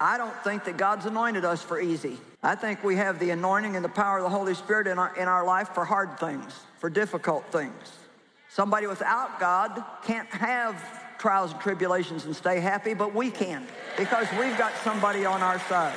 I don't think that God's anointed us for easy. I think we have the anointing and the power of the Holy Spirit in our, in our life for hard things, for difficult things. Somebody without God can't have trials and tribulations and stay happy, but we can because we've got somebody on our side.